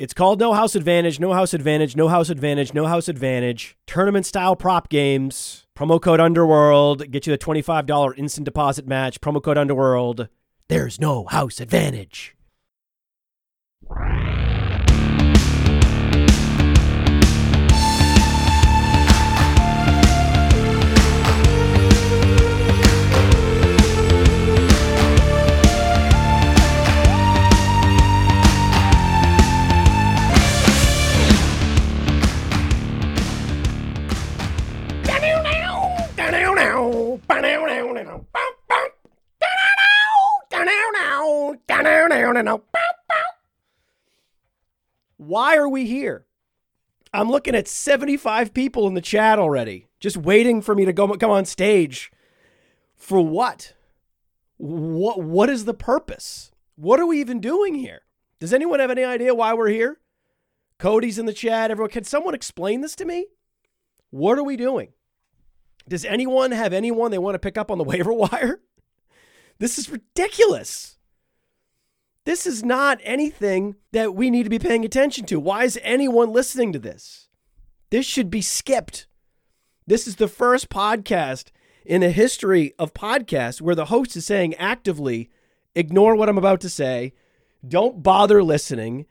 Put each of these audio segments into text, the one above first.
It's called No House Advantage, No House Advantage, No House Advantage, No House Advantage. Tournament style prop games. Promo code Underworld. Get you the $25 instant deposit match. Promo code Underworld. There's no house advantage. Why are we here? I'm looking at 75 people in the chat already, just waiting for me to go come on stage. For what? What what is the purpose? What are we even doing here? Does anyone have any idea why we're here? Cody's in the chat. Everyone, can someone explain this to me? What are we doing? Does anyone have anyone they want to pick up on the waiver wire? This is ridiculous. This is not anything that we need to be paying attention to. Why is anyone listening to this? This should be skipped. This is the first podcast in the history of podcasts where the host is saying actively, ignore what I'm about to say, don't bother listening.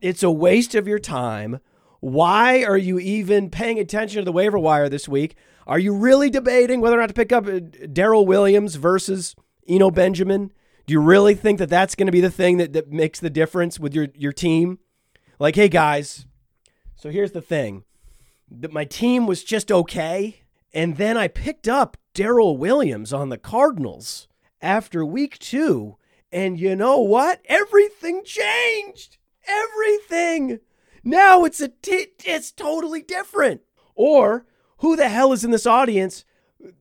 It's a waste of your time. Why are you even paying attention to the waiver wire this week? Are you really debating whether or not to pick up uh, Darrel Williams versus Eno Benjamin? Do you really think that that's going to be the thing that, that makes the difference with your, your team? Like, hey, guys, so here's the thing that my team was just okay. And then I picked up Darrel Williams on the Cardinals after week two. And you know what? Everything changed. Everything. Now it's a t- it's totally different. Or who the hell is in this audience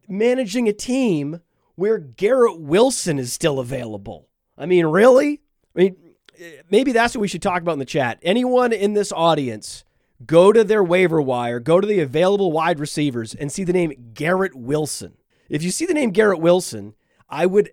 managing a team where Garrett Wilson is still available. I mean, really? I mean, maybe that's what we should talk about in the chat. Anyone in this audience, go to their waiver wire, go to the available wide receivers, and see the name Garrett Wilson. If you see the name Garrett Wilson, I would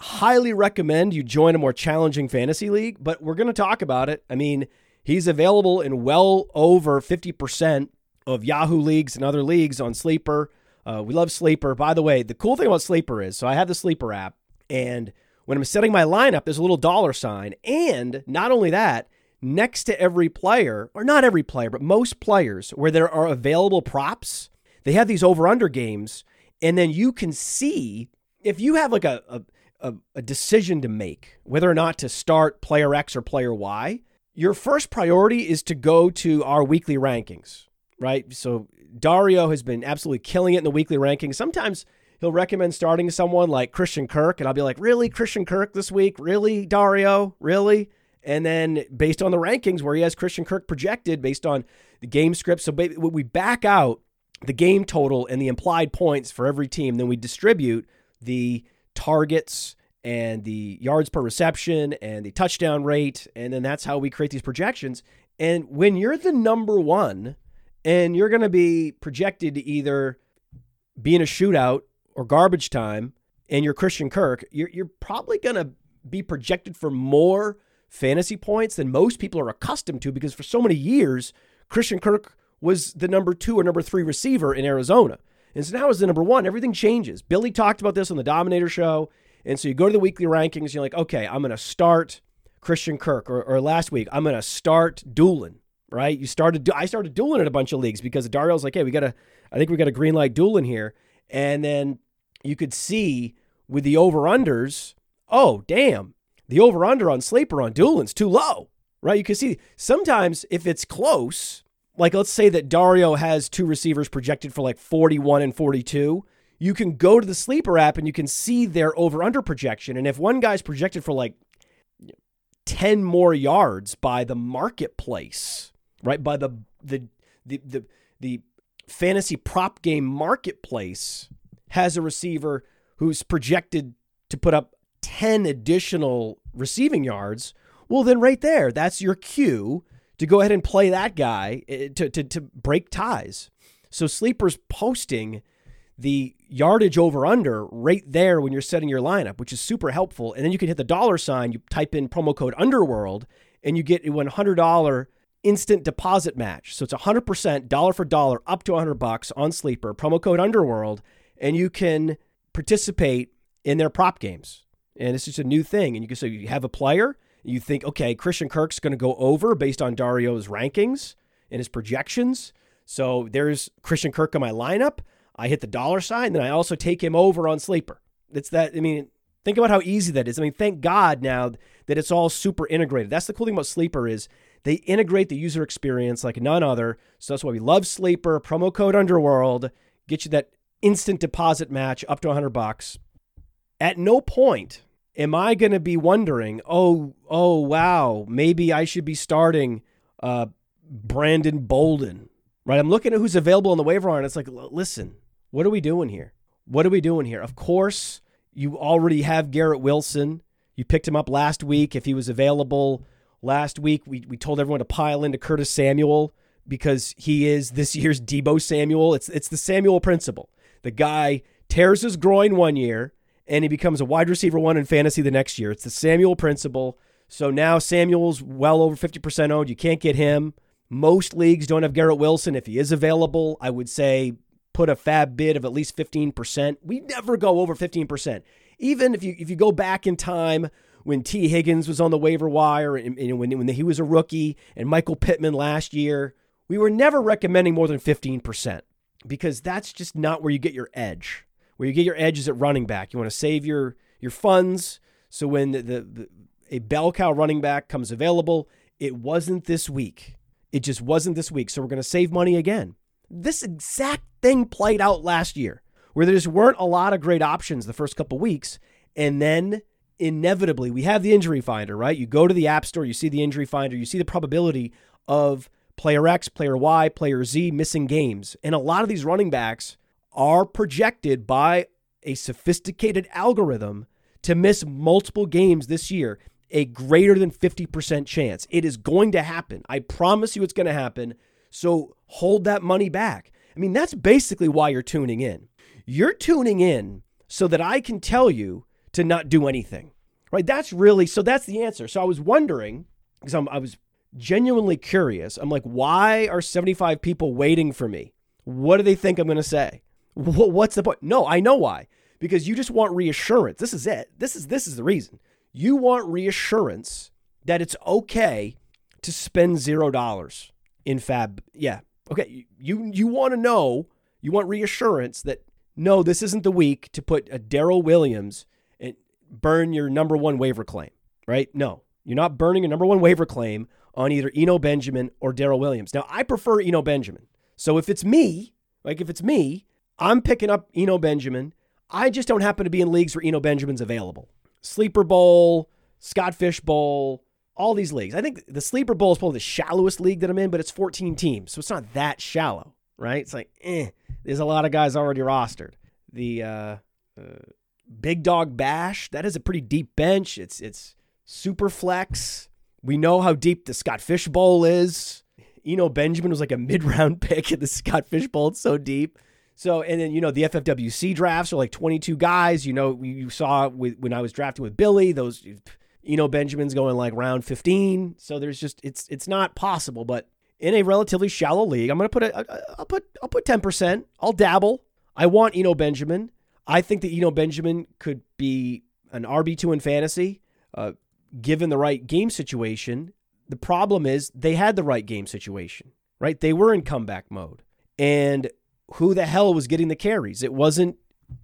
highly recommend you join a more challenging fantasy league, but we're going to talk about it. I mean, he's available in well over 50% of Yahoo leagues and other leagues on Sleeper. Uh, we love Sleeper. By the way, the cool thing about Sleeper is so I have the Sleeper app, and when I'm setting my lineup, there's a little dollar sign. And not only that, next to every player, or not every player, but most players where there are available props, they have these over under games. And then you can see if you have like a, a, a, a decision to make, whether or not to start player X or player Y, your first priority is to go to our weekly rankings, right? So Dario has been absolutely killing it in the weekly rankings. Sometimes he'll recommend starting someone like Christian Kirk, and I'll be like, really, Christian Kirk this week? Really, Dario? Really? And then based on the rankings where he has Christian Kirk projected based on the game script, so we back out the game total and the implied points for every team, then we distribute the targets and the yards per reception and the touchdown rate, and then that's how we create these projections. And when you're the number one and you're going to be projected to either be in a shootout or garbage time, and you're Christian Kirk, you're, you're probably going to be projected for more fantasy points than most people are accustomed to because for so many years, Christian Kirk was the number two or number three receiver in Arizona. And so now as the number one, everything changes. Billy talked about this on the Dominator show. And so you go to the weekly rankings, you're like, okay, I'm going to start Christian Kirk. Or, or last week, I'm going to start Dulin right? You started, I started Dulin in a bunch of leagues because Dario's like, hey, we got to, I think we got a green light Dulin here. And then you could see with the over unders, oh, damn, the over under on Sleeper on Dulin's too low, right? You can see sometimes if it's close, like let's say that Dario has two receivers projected for like 41 and 42. You can go to the Sleeper app and you can see their over under projection. And if one guy's projected for like 10 more yards by the marketplace, right? By the the the the, the fantasy prop game marketplace has a receiver who's projected to put up 10 additional receiving yards, well, then right there, that's your cue to go ahead and play that guy eh, to, to, to break ties. So Sleeper's posting the yardage over under right there when you're setting your lineup, which is super helpful. And then you can hit the dollar sign, you type in promo code Underworld, and you get a $100 instant deposit match. So it's 100% dollar for dollar up to 100 bucks on Sleeper, promo code Underworld, and you can participate in their prop games. And it's just a new thing. And you can say you have a player, you think, okay, Christian Kirk's going to go over based on Dario's rankings and his projections. So there's Christian Kirk in my lineup. I hit the dollar sign, then I also take him over on Sleeper. It's that, I mean, think about how easy that is. I mean, thank God now that it's all super integrated. That's the cool thing about Sleeper is they integrate the user experience like none other. So that's why we love Sleeper. Promo code Underworld get you that instant deposit match up to 100 bucks. At no point am I going to be wondering, oh, oh, wow, maybe I should be starting uh, Brandon Bolden, right? I'm looking at who's available on the waiver wire, and it's like, listen, what are we doing here? What are we doing here? Of course, you already have Garrett Wilson. You picked him up last week. If he was available last week, we, we told everyone to pile into Curtis Samuel because he is this year's Deebo Samuel. It's, it's the Samuel principle. The guy tears his groin one year and he becomes a wide receiver one in fantasy the next year. It's the Samuel principle. So now Samuel's well over 50% owned. You can't get him. Most leagues don't have Garrett Wilson. If he is available, I would say put a FAAB bid of at least 15%. We never go over 15%. Even if you if you go back in time when Tee Higgins was on the waiver wire and, and when, when he was a rookie and Michael Pittman last year, we were never recommending more than 15% because that's just not where you get your edge. Where you get your edge is at running back. You want to save your your funds so when the, the, the a bell cow running back comes available, it wasn't this week. It just wasn't this week. So we're going to save money again. This exact thing played out last year where there just weren't a lot of great options the first couple weeks. And then inevitably, we have the injury finder, right? You go to the App Store, you see the injury finder, you see the probability of player X, player Y, player Z missing games. And a lot of these running backs are projected by a sophisticated algorithm to miss multiple games this year, a greater than 50% chance. It is going to happen. I promise you it's going to happen. So hold that money back. I mean, that's basically why you're tuning in. You're tuning in so that I can tell you to not do anything, right? That's really, so that's the answer. So I was wondering, because I was genuinely curious. I'm like, why are 75 people waiting for me? What do they think I'm going to say? What's the point? No, I know why. Because you just want reassurance. This is it. This is this is the reason. You want reassurance that it's okay to spend zero dollars in FAAB. Yeah. Okay. You you want to know. You want reassurance that no, this isn't the week to put a Darrel Williams burn your number one waiver claim. Right? No, you're not burning your number one waiver claim on either Eno Benjamin or Darrel Williams. Now, I prefer Eno Benjamin. So if it's me, like if it's me, I'm picking up Eno Benjamin. I just don't happen to be in leagues where Eno Benjamin's available. Sleeper Bowl, Scott Fish Bowl, all these leagues. I think the Sleeper Bowl is probably the shallowest league that I'm in, but it's 14 teams, so it's not that shallow, right? It's like, eh, there's a lot of guys already rostered. The uh, uh, Big Dog Bash, that is a pretty deep bench. It's it's super flex. We know how deep the Scott Fish Bowl is. Eno Benjamin was like a mid round pick in the Scott Fish Bowl. It's so deep. So, and then, you know, the FFWC drafts are like 22 guys. You know, you saw with, when I was drafting with Billy, those, Eno Benjamin's going like round 15. So there's just, it's, it's not possible. But in a relatively shallow league, I'm to put a, I'll put, I'll put 10%. I'll dabble. I want Eno Benjamin. I think that Eno Benjamin could be an RB2 in fantasy. Uh, given the right game situation. The problem is they had the right game situation, right? They were in comeback mode. And who the hell was getting the carries? It wasn't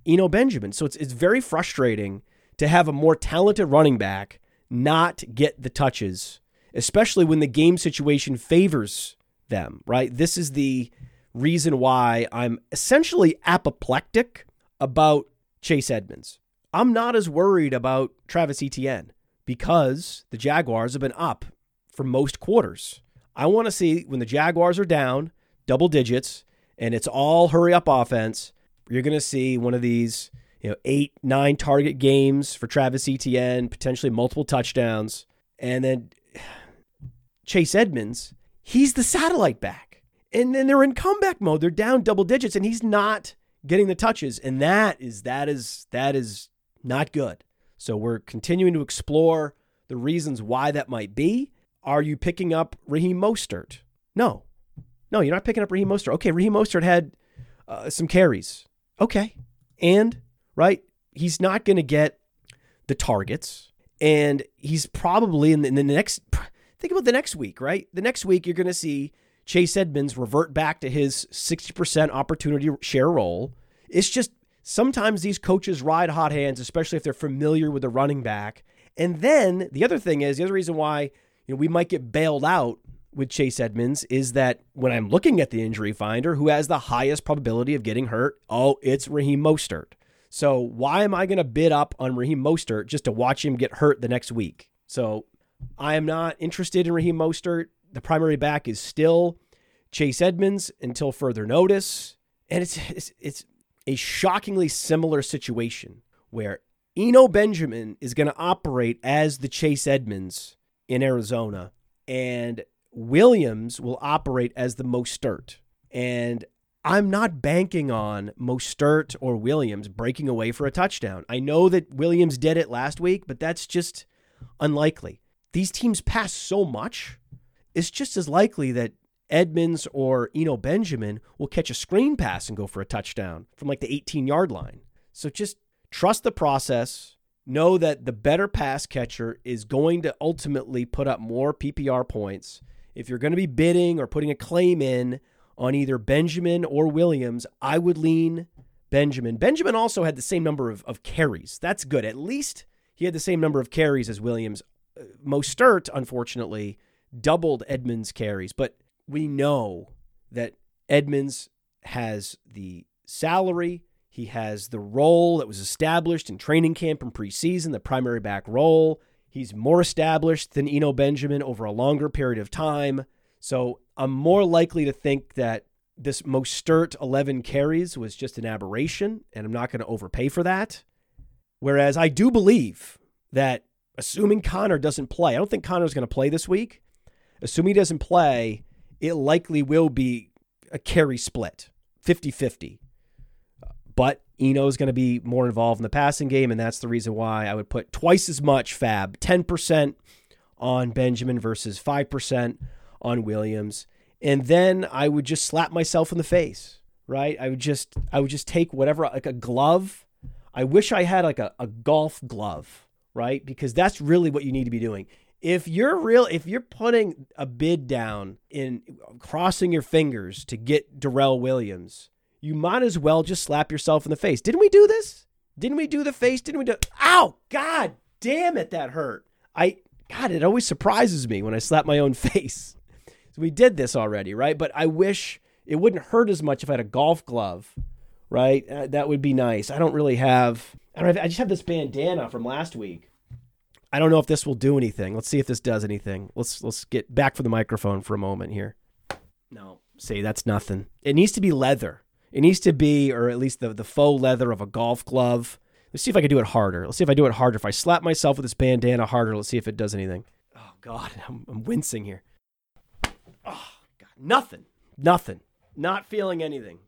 Eno Benjamin. So it's it's very frustrating to have a more talented running back not get the touches, especially when the game situation favors them, right? This is the reason why I'm essentially apoplectic about Chase Edmonds. I'm not as worried about Travis Etienne because the Jaguars have been up for most quarters. I want to see when the Jaguars are down double digits and it's all hurry up offense, you're going to see one of these, you know, eight, nine target games for Travis Etienne, potentially multiple touchdowns. And then Chase Edmonds, he's the satellite back. And then they're in comeback mode. They're down double digits and he's not getting the touches. And that is that is that is not good. So we're continuing to explore the reasons why that might be. Are you picking up Raheem Mostert? No. No, you're not picking up Raheem Mostert. Okay, Raheem Mostert had uh, some carries. Okay. And, right, he's not going to get the targets. And he's probably in the, in the next, think about the next week, right? The next week, you're going to see Chase Edmonds revert back to his 60% opportunity share role. It's just sometimes these coaches ride hot hands, especially if they're familiar with the running back. And then the other thing is the other reason why you know we might get bailed out with Chase Edmonds is that when I'm looking at the injury finder, who has the highest probability of getting hurt? Oh, it's Raheem Mostert. So why am I going to bid up on Raheem Mostert just to watch him get hurt the next week? So I am not interested in Raheem Mostert. The primary back is still Chase Edmonds until further notice, and it's it's, it's a shockingly similar situation where Eno Benjamin is going to operate as the Chase Edmonds in Arizona, and Williams will operate as the Mostert. And I'm not banking on Mostert or Williams breaking away for a touchdown. I know that Williams did it last week, but that's just unlikely. These teams pass so much. It's just as likely that Edmonds or Eno Benjamin will catch a screen pass and go for a touchdown from like the 18 yard line. So just trust the process. Know that the better pass catcher is going to ultimately put up more PPR points if you're going to be bidding or putting a claim in on either Benjamin or Williams, I would lean Benjamin. Benjamin also had the same number of, of carries. That's good. At least he had the same number of carries as Williams. Uh, Mostert, unfortunately, doubled Edmonds' carries, but we know that Edmonds has the salary. He has the role that was established in training camp and preseason, the primary back role. He's more established than Eno Benjamin over a longer period of time. So I'm more likely to think that this Mostert 11 carries was just an aberration, and I'm not going to overpay for that. Whereas I do believe that assuming Conner doesn't play, I don't think Conner's going to play this week. Assuming he doesn't play, it likely will be a carry split 50 50. But Eno is going to be more involved in the passing game, and that's the reason why I would put twice as much FAAB 10% on Benjamin versus 5% on Williams. And then I would just slap myself in the face, right? I would just I would just take whatever like a glove. I wish I had like a, a golf glove, right? Because that's really what you need to be doing. If you're real if you're putting a bid down in crossing your fingers to get Darrel Williams, you might as well just slap yourself in the face. Didn't we do this? Didn't we do the face? Didn't we do? Ow! God damn it, that hurt. I God, it always surprises me when I slap my own face. So we did this already, right? But I wish it wouldn't hurt as much if I had a golf glove, right? Uh, that would be nice. I don't really have. I don't. Have, I just have this bandana from last week. I don't know if this will do anything. Let's see if this does anything. Let's let's get back for the microphone for a moment here. No, see, that's nothing. It needs to be leather. It needs to be, or at least the, the faux leather of a golf glove. Let's see if I can do it harder. Let's see if I do it harder. If I slap myself with this bandana harder, let's see if it does anything. Oh, God, I'm, I'm wincing here. Oh, God, nothing. Nothing. Not feeling anything.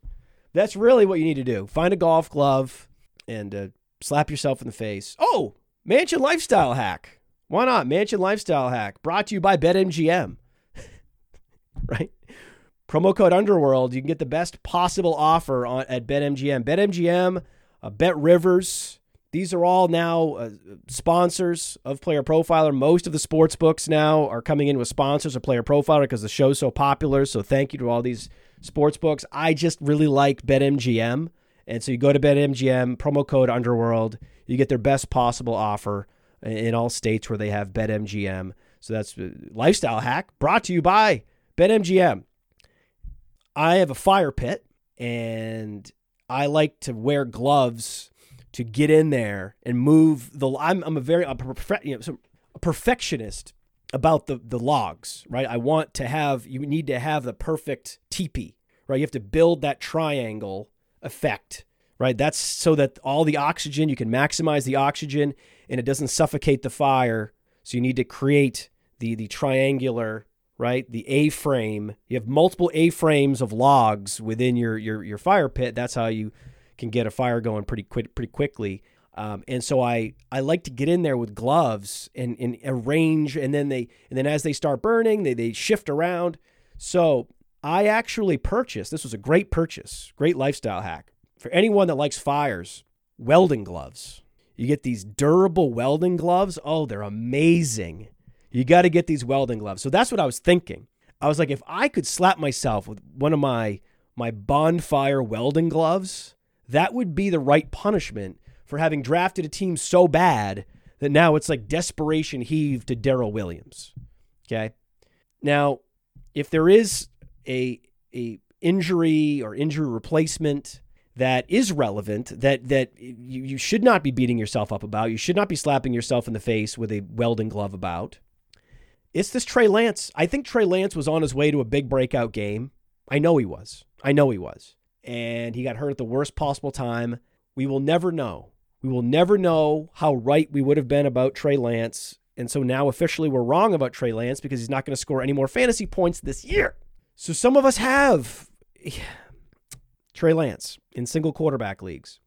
That's really what you need to do. Find a golf glove and uh, slap yourself in the face. Oh, Mansion Lifestyle Hack. Why not? Mansion Lifestyle Hack brought to you by BetMGM. right? Promo code Underworld, you can get the best possible offer on at BetMGM. BetMGM, uh, Bet Rivers, these are all now uh, sponsors of Player Profiler. Most of the sports books now are coming in with sponsors of Player Profiler because the show's so popular. So thank you to all these sports books. I just really like BetMGM. And so you go to BetMGM, promo code Underworld, you get their best possible offer in all states where they have BetMGM. So that's uh, lifestyle hack brought to you by BetMGM. I have a fire pit and I like to wear gloves to get in there and move the I'm I'm a very a, you know a perfectionist about the the logs, right? I want to have you need to have the perfect teepee, right? You have to build that triangle effect, right? That's so that all the oxygen you can maximize the oxygen and it doesn't suffocate the fire. So you need to create the the triangular, right? The A frame. You have multiple A frames of logs within your your your fire pit. That's how you can get a fire going pretty quick pretty quickly. Um, and so I, I like to get in there with gloves and, and arrange and then they and then as they start burning they, they shift around. So I actually purchased this was a great purchase, great lifestyle hack for anyone that likes fires. Welding gloves. You get these durable welding gloves. Oh, they're amazing. You got to get these welding gloves. So that's what I was thinking. I was like, if I could slap myself with one of my my bonfire welding gloves, that would be the right punishment for having drafted a team so bad that now it's like desperation heave to Darrel Williams. Okay. Now, if there is a a injury or injury replacement that is relevant that that you, you should not be beating yourself up about, you should not be slapping yourself in the face with a welding glove about. It's this Trey Lance. I think Trey Lance was on his way to a big breakout game. I know he was. I know he was. And he got hurt at the worst possible time. We will never know we will never know how right we would have been about Trey Lance. And so now officially we're wrong about Trey Lance because he's not going to score any more fantasy points this year. So some of us have Trey Lance in single quarterback leagues.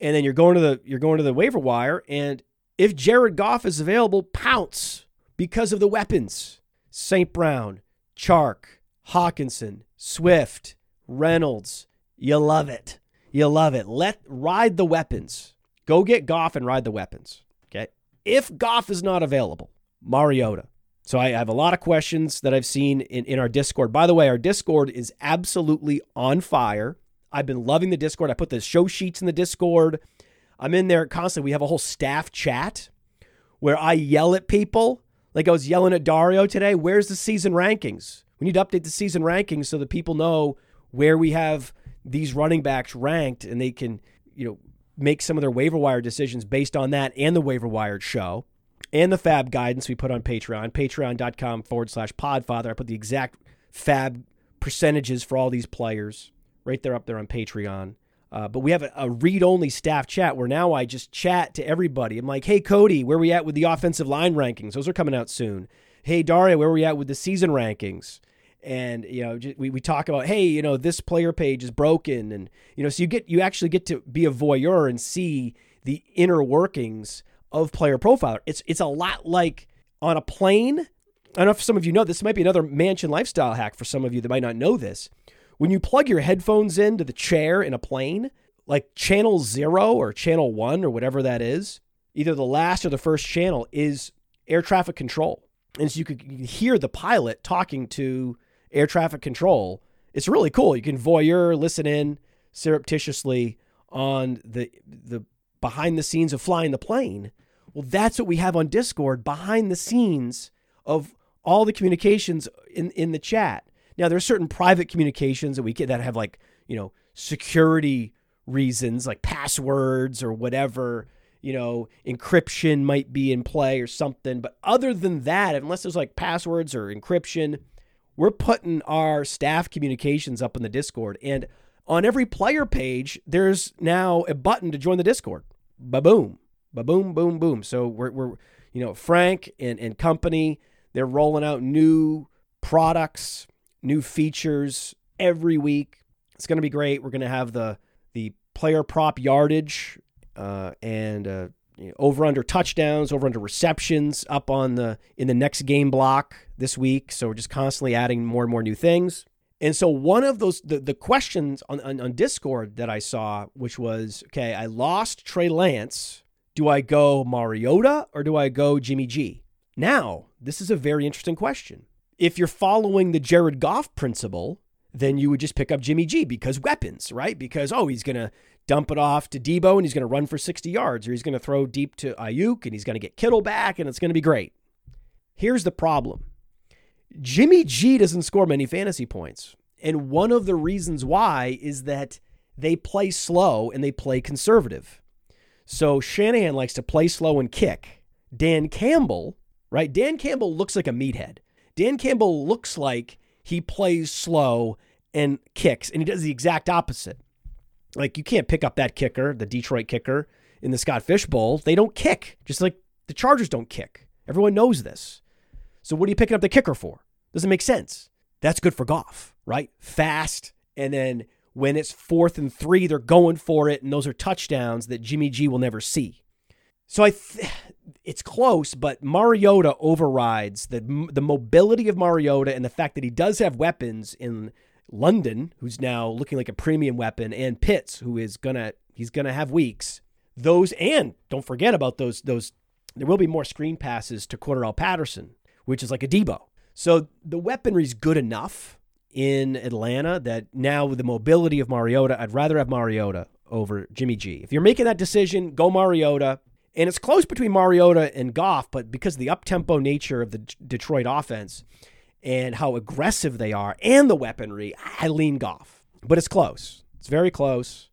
And then you're going to the you're going to the waiver wire and if Jared Goff is available, pounce because of the weapons. St. Brown, Chark, Hockenson, Swift, Reynolds. You love it. You love it. Let ride the weapons. Go get Goff and ride the weapons. Okay. If Goff is not available, Mariota. So I have a lot of questions that I've seen in, in our Discord. By the way, our Discord is absolutely on fire. I've been loving the Discord. I put the show sheets in the Discord. I'm in there constantly. We have a whole staff chat where I yell at people. Like I was yelling at Dario today. Where's the season rankings? We need to update the season rankings so that people know where we have these running backs ranked and they can, you know, make some of their waiver wire decisions based on that and the waiver wired show and the FAAB guidance we put on Patreon, patreon.com forward slash podfather. I put the exact FAAB percentages for all these players right there up there on Patreon. Uh, but we have a, a read only staff chat where now I just chat to everybody. I'm like, hey, Cody, where we at with the offensive line rankings? Those are coming out soon. Hey, Daria, where we at with the season rankings? and you know we, we talk about hey you know this player page is broken and you know so you get you actually get to be a voyeur and see the inner workings of player profiler it's it's a lot like on a plane i don't know if some of you know this might be another mansion lifestyle hack for some of you that might not know this when you plug your headphones into the chair in a plane like channel 0 or channel 1 or whatever that is either the last or the first channel is air traffic control and so you could hear the pilot talking to air traffic control. It's really cool. You can voyeur, listen in surreptitiously on the the behind the scenes of flying the plane. Well, that's what we have on Discord behind the scenes of all the communications in in the chat. Now, there are certain private communications that we get that have like you know security reasons, like passwords or whatever. You know, encryption might be in play or something. But other than that, unless there's like passwords or encryption, we're putting our staff communications up in the Discord. And on every player page, there's now a button to join the Discord. Ba boom. Ba boom, boom, boom. So we're, we're you know, Frank and, and company, they're rolling out new products, new features every week. It's going to be great. We're going to have the the player prop yardage uh, and uh, you know, over under touchdowns, over under receptions up on the in the next game block this week. So we're just constantly adding more and more new things. And so one of those the, the questions on, on, on Discord that I saw, which was, okay, I lost Trey Lance. Do I go Mariota or do I go Jimmy G? Now, this is a very interesting question. If you're following the Jared Goff principle, then you would just pick up Jimmy G because weapons, right? Because, oh, he's going to dump it off to Deebo and he's going to run for 60 yards, or he's going to throw deep to Aiyuk and he's going to get Kittle back and it's going to be great. Here's the problem Jimmy G doesn't score many fantasy points. And one of the reasons why is that they play slow and they play conservative. So Shanahan likes to play slow and kick. Dan Campbell right? Dan Campbell looks like a meathead. Dan Campbell looks like he plays slow and kicks, and he does the exact opposite. Like you can't pick up that kicker, the Detroit kicker in the Scott Fish Bowl. They don't kick, just like the Chargers don't kick. Everyone knows this. So what are you picking up the kicker for? Doesn't make sense. That's good for golf, right? Fast, and then when it's fourth and three, they're going for it, and those are touchdowns that Jimmy G will never see. So I, th- it's close, but Mariota overrides the the mobility of Mariota and the fact that he does have weapons in London, who's now looking like a premium weapon, and Pitts, who is gonna he's gonna have weeks. Those and don't forget about those those. There will be more screen passes to Cordarrelle Patterson, which is like a Deebo. So the weaponry is good enough in Atlanta that now with the mobility of Mariota, I'd rather have Mariota over Jimmy G. If you're making that decision, go Mariota. And it's close between Mariota and Goff, but because of the up tempo nature of the Detroit offense, and how aggressive they are and the weaponry, I lean Goff. But it's close. It's very close.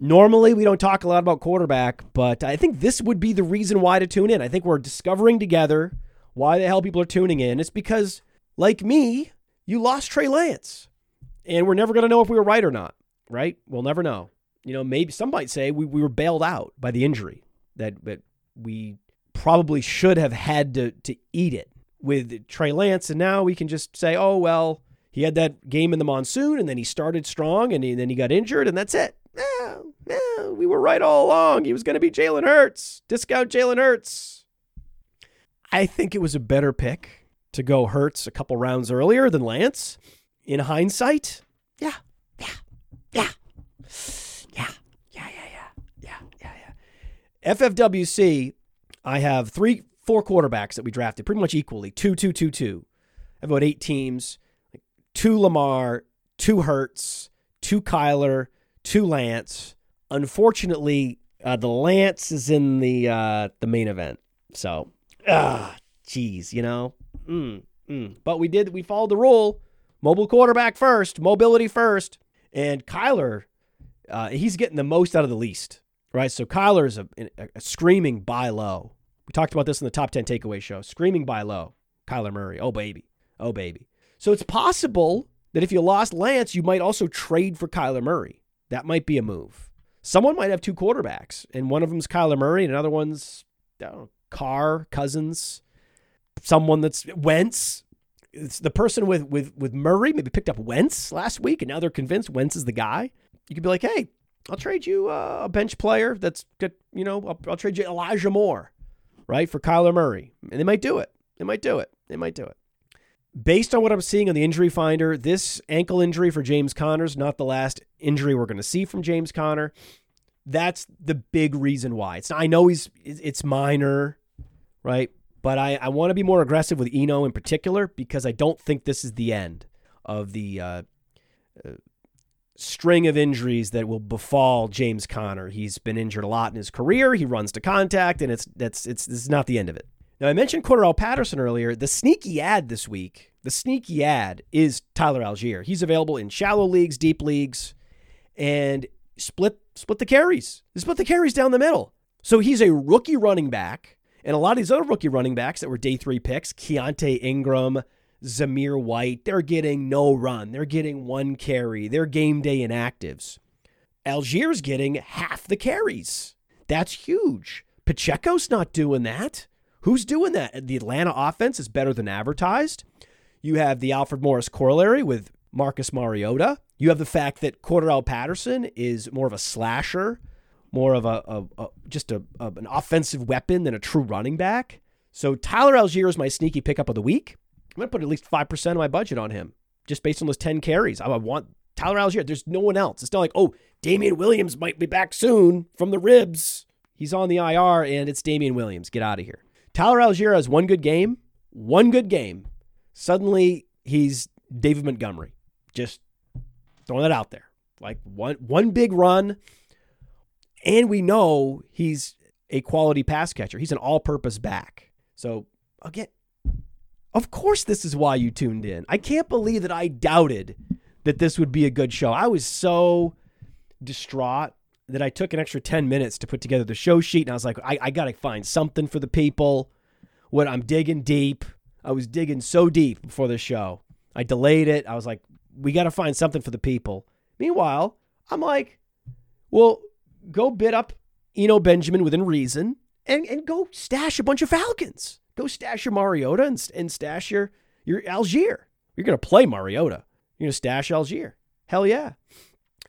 Normally, we don't talk a lot about quarterback, but I think this would be the reason why to tune in. I think we're discovering together why the hell people are tuning in. It's because, like me, you lost Trey Lance. And we're never going to know if we were right or not, right? We'll never know. You know, maybe some might say we, we were bailed out by the injury, that, that we probably should have had to, to eat it with Trey Lance, and now we can just say, oh well, he had that game in the monsoon, and then he started strong, and, he, and then he got injured, and that's it. We were right all along. He was going to be Jalen Hurts. Discount Jalen Hurts. I think it was a better pick to go Hurts a couple rounds earlier than Lance. In hindsight, yeah, yeah, yeah, yeah, yeah, yeah, yeah, yeah, yeah. FFWC, I have three four quarterbacks that we drafted pretty much equally two, two, two, two. I have about eight teams two Lamar, two Hurts, two Kyler, two Lance. Unfortunately, uh, the Lance is in the uh, the main event. So, ah, geez, you know. Mm, mm. But we did we followed the rule: mobile quarterback first, mobility first, and Kyler, uh, he's getting the most out of the least, right? So Kyler is a, a, a screaming buy low. We talked about this in the top 10 takeaway show. Screaming buy low. Kyler Murray. Oh, baby. Oh, baby. So it's possible that if you lost Lance, you might also trade for Kyler Murray. That might be a move. Someone might have two quarterbacks, and one of them's Kyler Murray, and another one's, know, Carr, Cousins, someone that's Wentz. It's the person with, with, with Murray maybe picked up Wentz last week, and now they're convinced Wentz is the guy. You could be like, hey, I'll trade you uh, a bench player that's good, you know, I'll, I'll trade you Elijah Moore right, for Kyler Murray. And they might do it. They might do it. They might do it. Based on what I'm seeing on the injury finder, this ankle injury for James Conner is not the last injury we're going to see from James Conner. That's the big reason why. It's I know he's it's minor, right? But I, I want to be more aggressive with Eno in particular because I don't think this is the end of the uh, uh, string of injuries that will befall James Conner. He's been injured a lot in his career. He runs to contact, and it's that's it's this is not the end of it. Now I mentioned Cordarrelle Patterson earlier. The sneaky ad this week, the sneaky ad is Tyler Allgeier. He's available in shallow leagues, deep leagues, and split split the carries. Split the carries down the middle. So he's a rookie running back. And a lot of these other rookie running backs that were day three picks, Keaontay Ingram, Zamir White, they're getting no run. They're getting one carry. They're game day inactives. Allgeier's getting half the carries. That's huge. Pacheco's not doing that. Who's doing that? The Atlanta offense is better than advertised. You have the Alfred Morris corollary with Marcus Mariota. You have the fact that Cordarrelle Patterson is more of a slasher, more of a, a, a just a, an offensive weapon than a true running back. So Tyler Allgeier is my sneaky pickup of the week. I'm going to put at least 5% of my budget on him just based on those 10 carries. I want Tyler Allgeier. There's no one else. It's not like, oh, Damien Williams might be back soon from the ribs. He's on the IR and it's Damien Williams. Get out of here. Tyler Allgeier has one good game, one good game. Suddenly he's David Montgomery. Just throwing that out there. Like one one big run. And we know he's a quality pass catcher. He's an all-purpose back. So again, of course, this is why you tuned in. I can't believe that I doubted that this would be a good show. I was so distraught that I took an extra 10 minutes to put together the show sheet. And I was like, I, I got to find something for the people. what I'm digging deep. I was digging so deep before the show. I delayed it. I was like, we got to find something for the people. Meanwhile, I'm like, well, go bid up Eno Benjamin within reason and, and go stash a bunch of Falcons. Go stash your Mariota and, and stash your, your Allgeier. You're going to play Mariota. You're going to stash Allgeier. Hell yeah.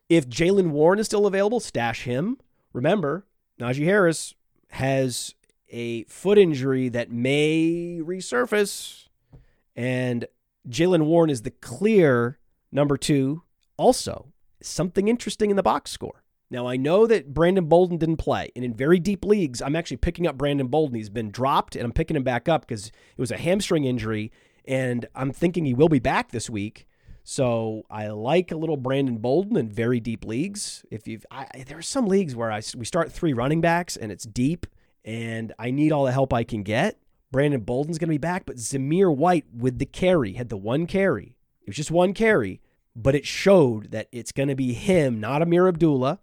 If Jaylen Warren is still available, stash him. Remember, Najee Harris has a foot injury that may resurface, and Jaylen Warren is the clear number two. Also, something interesting in the box score. Now, I know that Brandon Bolden didn't play, and in very deep leagues, I'm actually picking up Brandon Bolden. He's been dropped, and I'm picking him back up because it was a hamstring injury, and I'm thinking he will be back this week. So I like a little Brandon Bolden in very deep leagues. If you, there are some leagues where I we start three running backs and it's deep, and I need all the help I can get. Brandon Bolden's going to be back, but Zamir White with the carry had the one carry. It was just one carry, but it showed that it's going to be him, not Ameer Abdullah.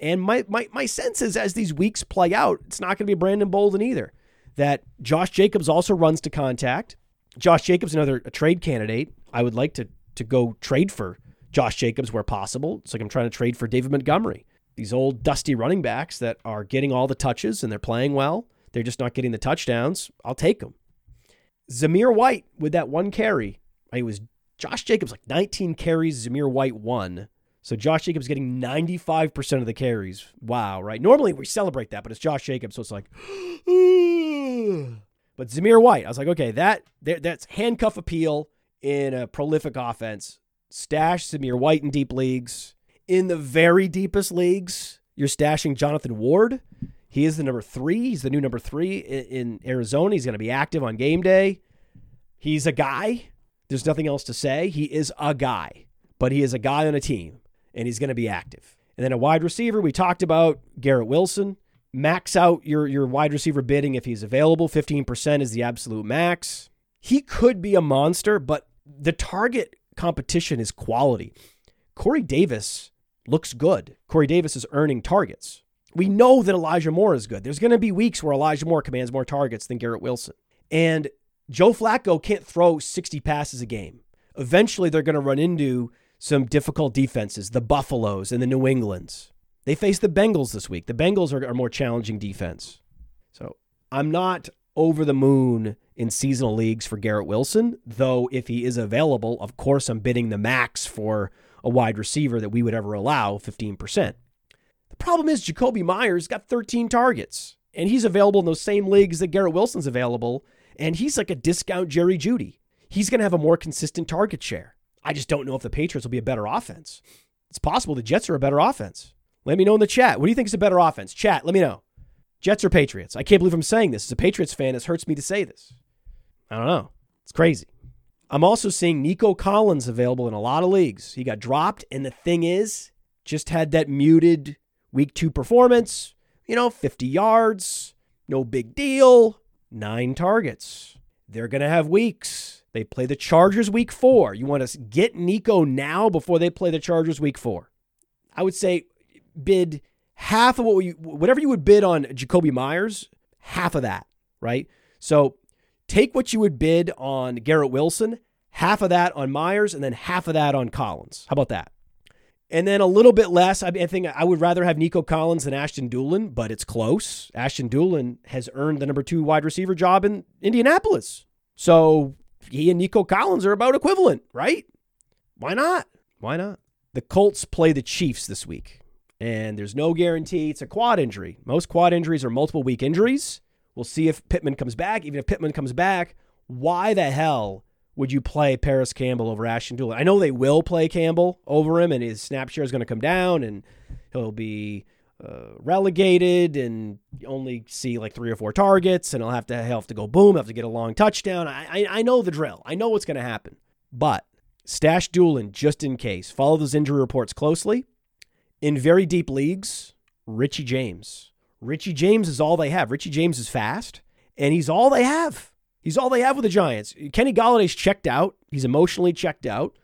And my, my, my sense is as these weeks play out, it's not going to be Brandon Bolden either. That Josh Jacobs also runs to contact. Josh Jacobs, another trade candidate. I would like to to go trade for Josh Jacobs where possible. It's like I'm trying to trade for David Montgomery. These old dusty running backs that are getting all the touches and they're playing well. They're just not getting the touchdowns. I'll take them. Zamir White with that one carry. It was Josh Jacobs like 19 carries, Zamir White one. So Josh Jacobs getting 95% of the carries. Wow, right? Normally we celebrate that, but it's Josh Jacobs, so it's like But Zamir White, I was like, okay, that that's handcuff appeal in a prolific offense. Stash Zamir White in deep leagues. In the very deepest leagues, you're stashing Jonathan Ward. He is the number three. He's the new number three in, Arizona. He's going to be active on game day. He's a guy. There's nothing else to say. He is a guy, but he is a guy on a team, and he's going to be active. And then a wide receiver, we talked about Garrett Wilson. Max out your, your wide receiver bidding if he's available. 15% is the absolute max. He could be a monster, but the target competition is quality. Corey Davis looks good. Corey Davis is earning targets. We know that Elijah Moore is good. There's going to be weeks where Elijah Moore commands more targets than Garrett Wilson. And Joe Flacco can't throw 60 passes a game. Eventually, they're going to run into some difficult defenses, the Buffaloes and the New Englands. They face the Bengals this week. The Bengals are a more challenging defense. So I'm not over the moon in seasonal leagues for Garrett Wilson, though if he is available, of course I'm bidding the max for a wide receiver that we would ever allow 15%. The problem is Jakobi Meyers got 13 targets, and he's available in those same leagues that Garrett Wilson's available, and he's like a discount Jerry Jeudy. He's going to have a more consistent target share. I just don't know if the Patriots will be a better offense. It's possible the Jets are a better offense. Let me know in the chat. What do you think is a better offense? Chat, let me know. Jets or Patriots? I can't believe I'm saying this. As a Patriots fan, this hurts me to say this. I don't know. It's crazy. I'm also seeing Nico Collins available in a lot of leagues. He got dropped, and the thing is, just had that muted week two performance. You know, 50 yards, no big deal, nine targets. They're going to have weeks. They play the Chargers week four. You want to get Nico now before they play the Chargers week four. I would say bid half of what you, whatever you would bid on Jakobi Meyers, half of that, right? So Take what you would bid on Garrett Wilson, half of that on Meyers, and then half of that on Collins. How about that? And then a little bit less. I, think I would rather have Nico Collins than Ashton Dulin, but it's close. Ashton Dulin has earned the number two wide receiver job in Indianapolis. So he and Nico Collins are about equivalent, right? Why not? Why not? The Colts play the Chiefs this week, and there's no guarantee it's a quad injury. Most quad injuries are multiple week injuries. We'll see if Pittman comes back. Even if Pittman comes back, why the hell would you play Parris Campbell over Ashton Dulin? I know they will play Campbell over him, and his snap share is going to come down, and he'll be uh, relegated and only see like three or four targets, and I'll have to have to go boom, have to get a long touchdown. I I, I know the drill. I know what's going to happen, but stash Dulin just in case. Follow those injury reports closely. In very deep leagues, Richie James. Richie James is all they have. Richie James is fast, and he's all they have. He's all they have with the Giants. Kenny Golladay's checked out. He's emotionally checked out.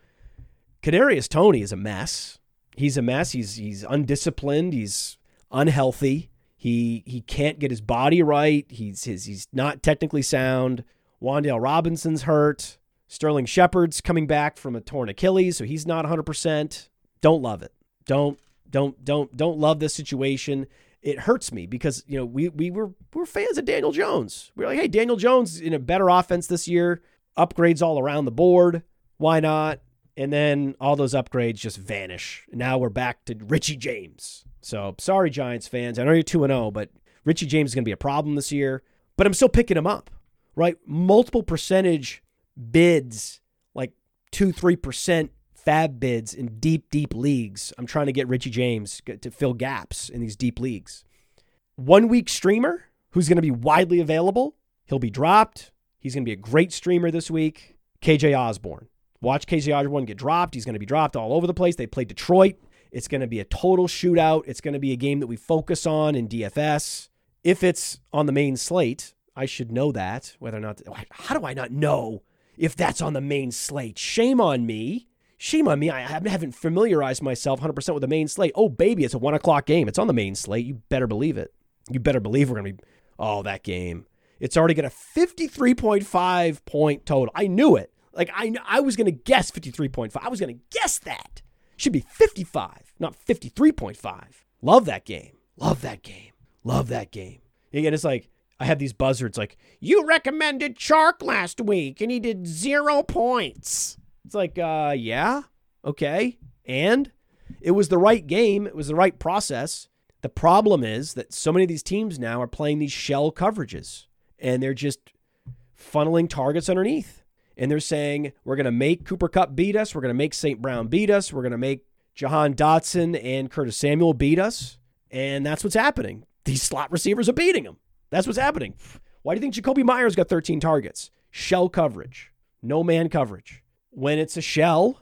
Kadarius Toney is a mess. He's a mess. He's he's undisciplined. He's unhealthy. He he can't get his body right. He's his, he's not technically sound. Wan'Dale Robinson's hurt. Sterling Shepard's coming back from a torn Achilles, so he's not 100%. Don't love it. Don't don't don't don't love this situation. It hurts me because you know we we were we were fans of Daniel Jones. We are like, hey, Daniel Jones in a better offense this year, upgrades all around the board. Why not? And then all those upgrades just vanish. Now we're back to Richie James. So sorry, Giants fans. I know you're 2 0, but Richie James is going to be a problem this year. But I'm still picking him up, right? Multiple percentage bids, like 2 3% FAAB bids in deep, deep leagues. I'm trying to get Richie James to fill gaps in these deep leagues. One week streamer who's going to be widely available. He'll be dropped. He's going to be a great streamer this week. KJ Osborn. Watch KJ Osborn get dropped. He's going to be dropped all over the place. They play Detroit. It's going to be a total shootout. It's going to be a game that we focus on in DFS. If it's on the main slate, I should know that. Whether or not, how do I not know if that's on the main slate? Shame on me. Shame on me. I haven't familiarized myself 100% with the main slate. Oh, baby, it's a one o'clock game. It's on the main slate. You better believe it. You better believe we're going to be, oh, that game. It's already got a 53.5 point total. I knew it. Like, I, I was to guess 53.5. I was to guess that. Should be 55, not 53.5. Love that game. Love that game. Love that game. Again, it's like, I have these buzzards like, you recommended Chark last week and he did zero points. It's like, uh, yeah, okay. And it was the right game, it was the right process. The problem is that so many of these teams now are playing these shell coverages and they're just funneling targets underneath. And they're saying, we're going to make Cooper Kupp beat us. We're going to make St. Brown beat us. We're going to make Jahan Dotson and Curtis Samuel beat us. And that's what's happening. These slot receivers are beating them. That's what's happening. Why do you think Jakobi Meyers got 13 targets? Shell coverage, no man coverage. When it's a shell,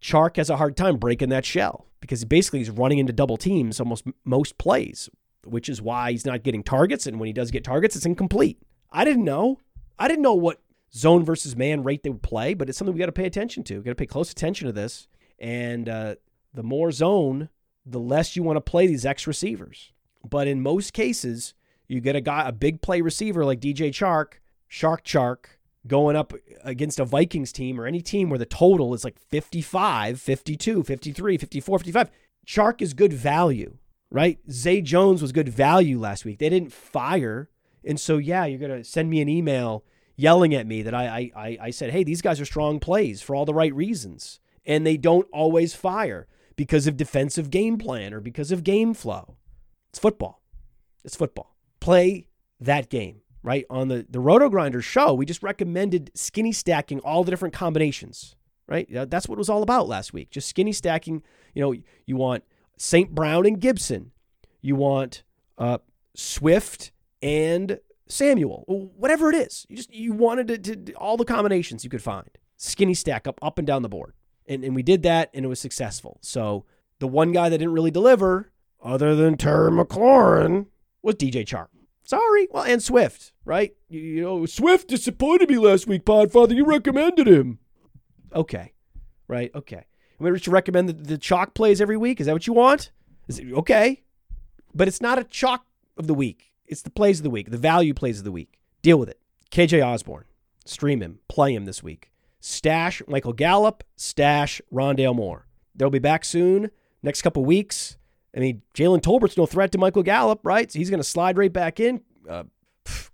Chark has a hard time breaking that shell because basically he's running into double teams almost most plays, which is why he's not getting targets. And when he does get targets, it's incomplete. I didn't know. I didn't know what zone versus man rate they would play, but it's something we got to pay attention to. Got to pay close attention to this. And uh, the more zone, the less you want to play these X receivers. But in most cases, you get a guy, a big play receiver like DJ Chark, Shark Chark, going up against a Vikings team or any team where the total is like 55, 52, 53, 54, 55. Chark is good value, right? Zay Jones was good value last week. They didn't fire. And so, yeah, you're going to send me an email yelling at me that I, I, I said, hey, these guys are strong plays for all the right reasons. And they don't always fire because of defensive game plan or because of game flow. It's football. It's football. Play that game right? On the, the Roto Grinder show, we just recommended skinny stacking all the different combinations, right? That's what it was all about last week. Just skinny stacking. You know, you want St. Brown and Gibson. You want uh, Swift and Samuel, whatever it is. You just you wanted to, to, all the combinations you could find. Skinny stack up up and down the board, and and we did that, and it was successful. So the one guy that didn't really deliver, other than Terry McLaurin, was DJ Chark. Sorry. Well, and Swift, right? You, you know, Swift disappointed me last week, Podfather. You recommended him. Okay. Right. Okay. I'm going to recommend the, the chalk plays every week. Is that what you want? Is it, okay. But it's not a chalk of the week. It's the plays of the week, the value plays of the week. Deal with it. KJ Osborn, Stream him. Play him this week. Stash Michael Gallup. Stash Rondale Moore. They'll be back soon. Next couple weeks. I mean, Jalen Tolbert's no threat to Michael Gallup, right? So he's going to slide right back in. Uh,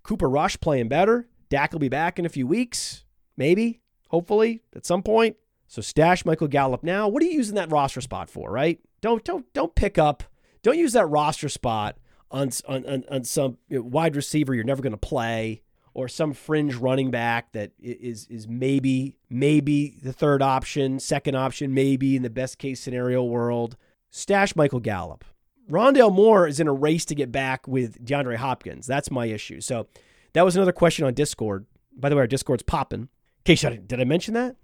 Cooper Rush playing better. Dak will be back in a few weeks, maybe, hopefully, at some point. So stash Michael Gallup now. What are you using that roster spot for, right? Don't don't don't pick up. Don't use that roster spot on on, on, some wide receiver you're never going to play or some fringe running back that is is maybe maybe the third option, second option, maybe in the best case scenario world stash Michael Gallup. Rondale Moore is in a race to get back with DeAndre Hopkins. That's my issue. So that was another question on Discord. By the way, our Discord's popping. Okay, did I mention that?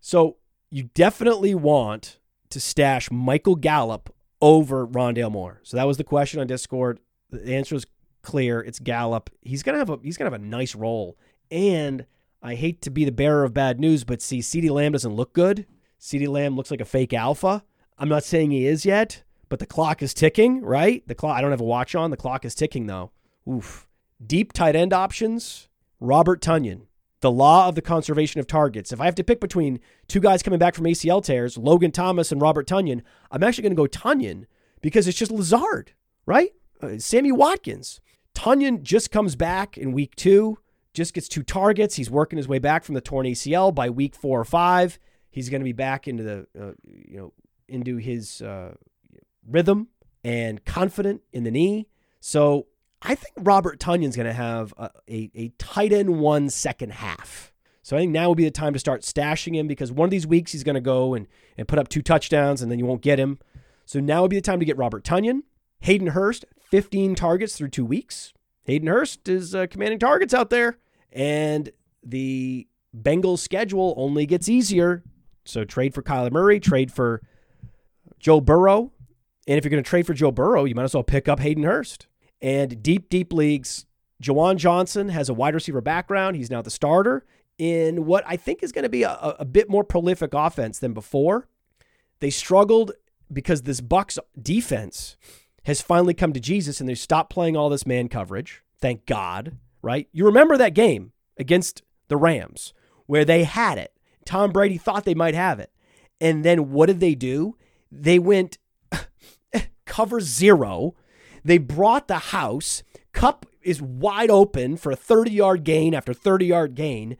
So you definitely want to stash Michael Gallup over Rondale Moore. So that was the question on Discord. The answer is clear. It's Gallup. He's gonna have a he's gonna have a nice role. And I hate to be the bearer of bad news, but see, CeeDee Lamb doesn't look good. CeeDee Lamb looks like a fake alpha. I'm not saying he is yet, but the clock is ticking, right? The clock. I don't have a watch on. The clock is ticking though. Oof. Deep tight end options. Robert Tonyan. The law of the conservation of targets. If I have to pick between two guys coming back from ACL tears, Logan Thomas and Robert Tonyan, I'm actually going to go Tonyan because it's just Lazard, right? Uh, Sammy Watkins. Tonyan just comes back in week two, just gets two targets. He's working his way back from the torn ACL by week four or five. He's going to be back into the, uh, you know, into his uh, rhythm and confident in the knee. So I think Robert Tonyan's going to have a, a, a, tight end one second half. So I think now would be the time to start stashing him because one of these weeks he's going to go and, and put up two touchdowns and then you won't get him. So now would be the time to get Robert Tonyan. Hayden Hurst, 15 targets through two weeks. Hayden Hurst is uh, commanding targets out there. And the Bengals schedule only gets easier. So trade for Kyler Murray, trade for Joe Burrow. And if you're going to trade for Joe Burrow, you might as well pick up Hayden Hurst. And deep, deep leagues, Juwan Johnson has a wide receiver background. He's now the starter in what I think is going to be a, a bit more prolific offense than before. They struggled because this Bucks defense has finally come to Jesus and they stopped playing all this man coverage. Thank God, right? You remember that game against the Rams where they had it. Tom Brady thought they might have it. And then what did they do? They went cover zero they brought the house. Kupp is wide open for a 30 yard gain after 30 yard gain,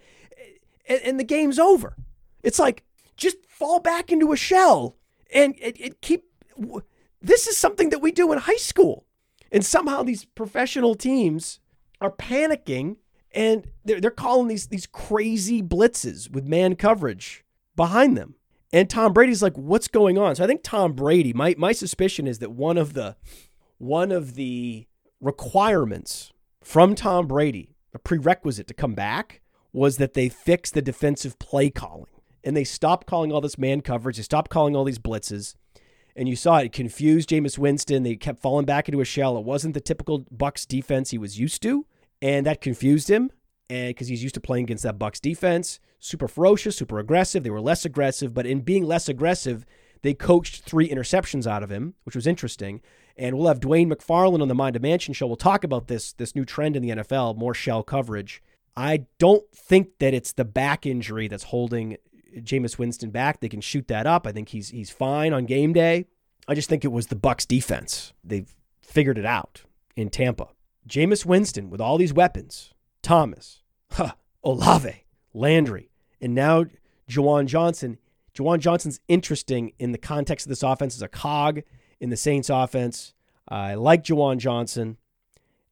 and, and the game's over. It's like, just fall back into a shell and it, it keep. This is something that we do in high school. And somehow these professional teams are panicking and they're, they're calling these, these crazy blitzes with man coverage behind them. And Tom Brady's like, what's going on? So I think Tom Brady, my, my suspicion is that one of the one of the requirements from Tom Brady, a prerequisite to come back, was that they fix the defensive play calling. And they stopped calling all this man coverage. They stopped calling all these blitzes. And you saw it, it confused Jameis Winston. They kept falling back into a shell. It wasn't the typical Bucks defense he was used to. And that confused him. Eh, and because he's used to playing against that Bucks defense. Super ferocious, super aggressive. They were less aggressive, but in being less aggressive, they coached three interceptions out of him, which was interesting. And we'll have Dwain McFarland on the Mind of Mansion show. We'll talk about this this new trend in the NFL, more shell coverage. I don't think that it's the back injury that's holding Jameis Winston back. They can shoot that up. I think he's he's fine on game day. I just think it was the Bucks defense. They've figured it out in Tampa. Jameis Winston with all these weapons, Thomas, huh, Olave, Landry, and now Juwan Johnson. Juwan Johnson's interesting in the context of this offense as a cog in the Saints offense. I like Juwan Johnson.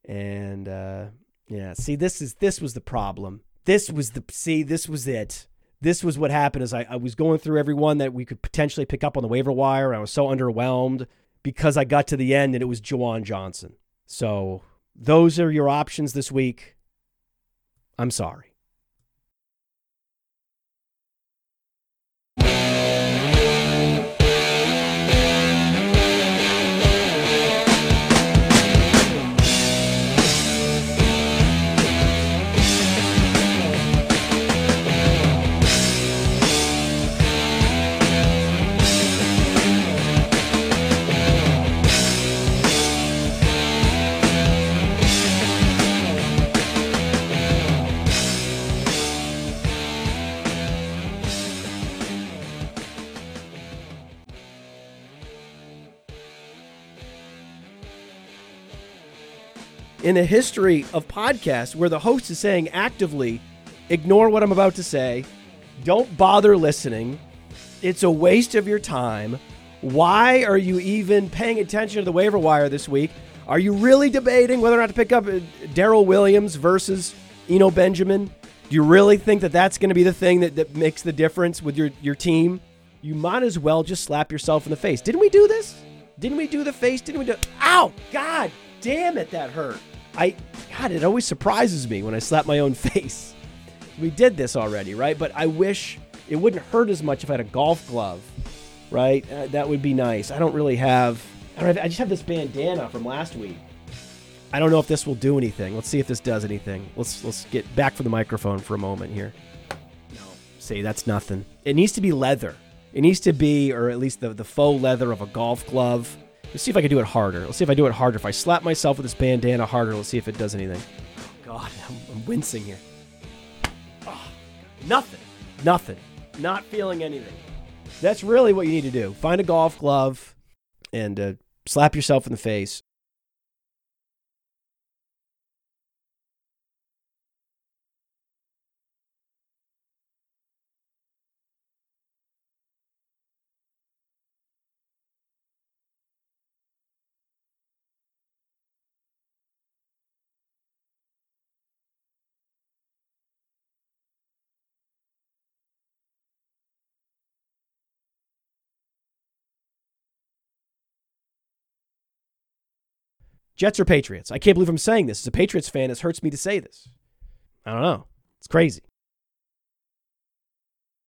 And uh, yeah, see, this is this was the problem. This was the see, this was it. This was what happened is I, I was going through everyone that we could potentially pick up on the waiver wire. I was so underwhelmed because I got to the end and it was Juwan Johnson. So those are your options this week. I'm sorry. In a history of podcasts where the host is saying actively, ignore what I'm about to say, don't bother listening, it's a waste of your time. Why are you even paying attention to the waiver wire this week? Are you really debating whether or not to pick up uh, Darrel Williams versus Eno Benjamin? Do you really think that that's going to be the thing that, that makes the difference with your, your team? You might as well just slap yourself in the face. Didn't we do this? Didn't we do the face? Didn't we do? Ow! God damn it, that hurt. I, God, it always surprises me when I slap my own face. We did this already, right? But I wish it wouldn't hurt as much if I had a golf glove, right? Uh, that would be nice. I don't really have, I, don't have, I just have this bandana from last week. I don't know if this will do anything. Let's see if this does anything. Let's let's get back for the microphone for a moment here. No, see, that's nothing. It needs to be leather. It needs to be, or at least the, the faux leather of a golf glove. Let's see if I can do it harder. Let's see if I do it harder. If I slap myself with this bandana harder, let's see if it does anything. Oh, God, I'm, I'm wincing here. Oh, nothing. Nothing. Not feeling anything. That's really what you need to do. Find a golf glove and uh, slap yourself in the face. Jets or Patriots? I can't believe I'm saying this. As a Patriots fan, it hurts me to say this. I don't know. It's crazy.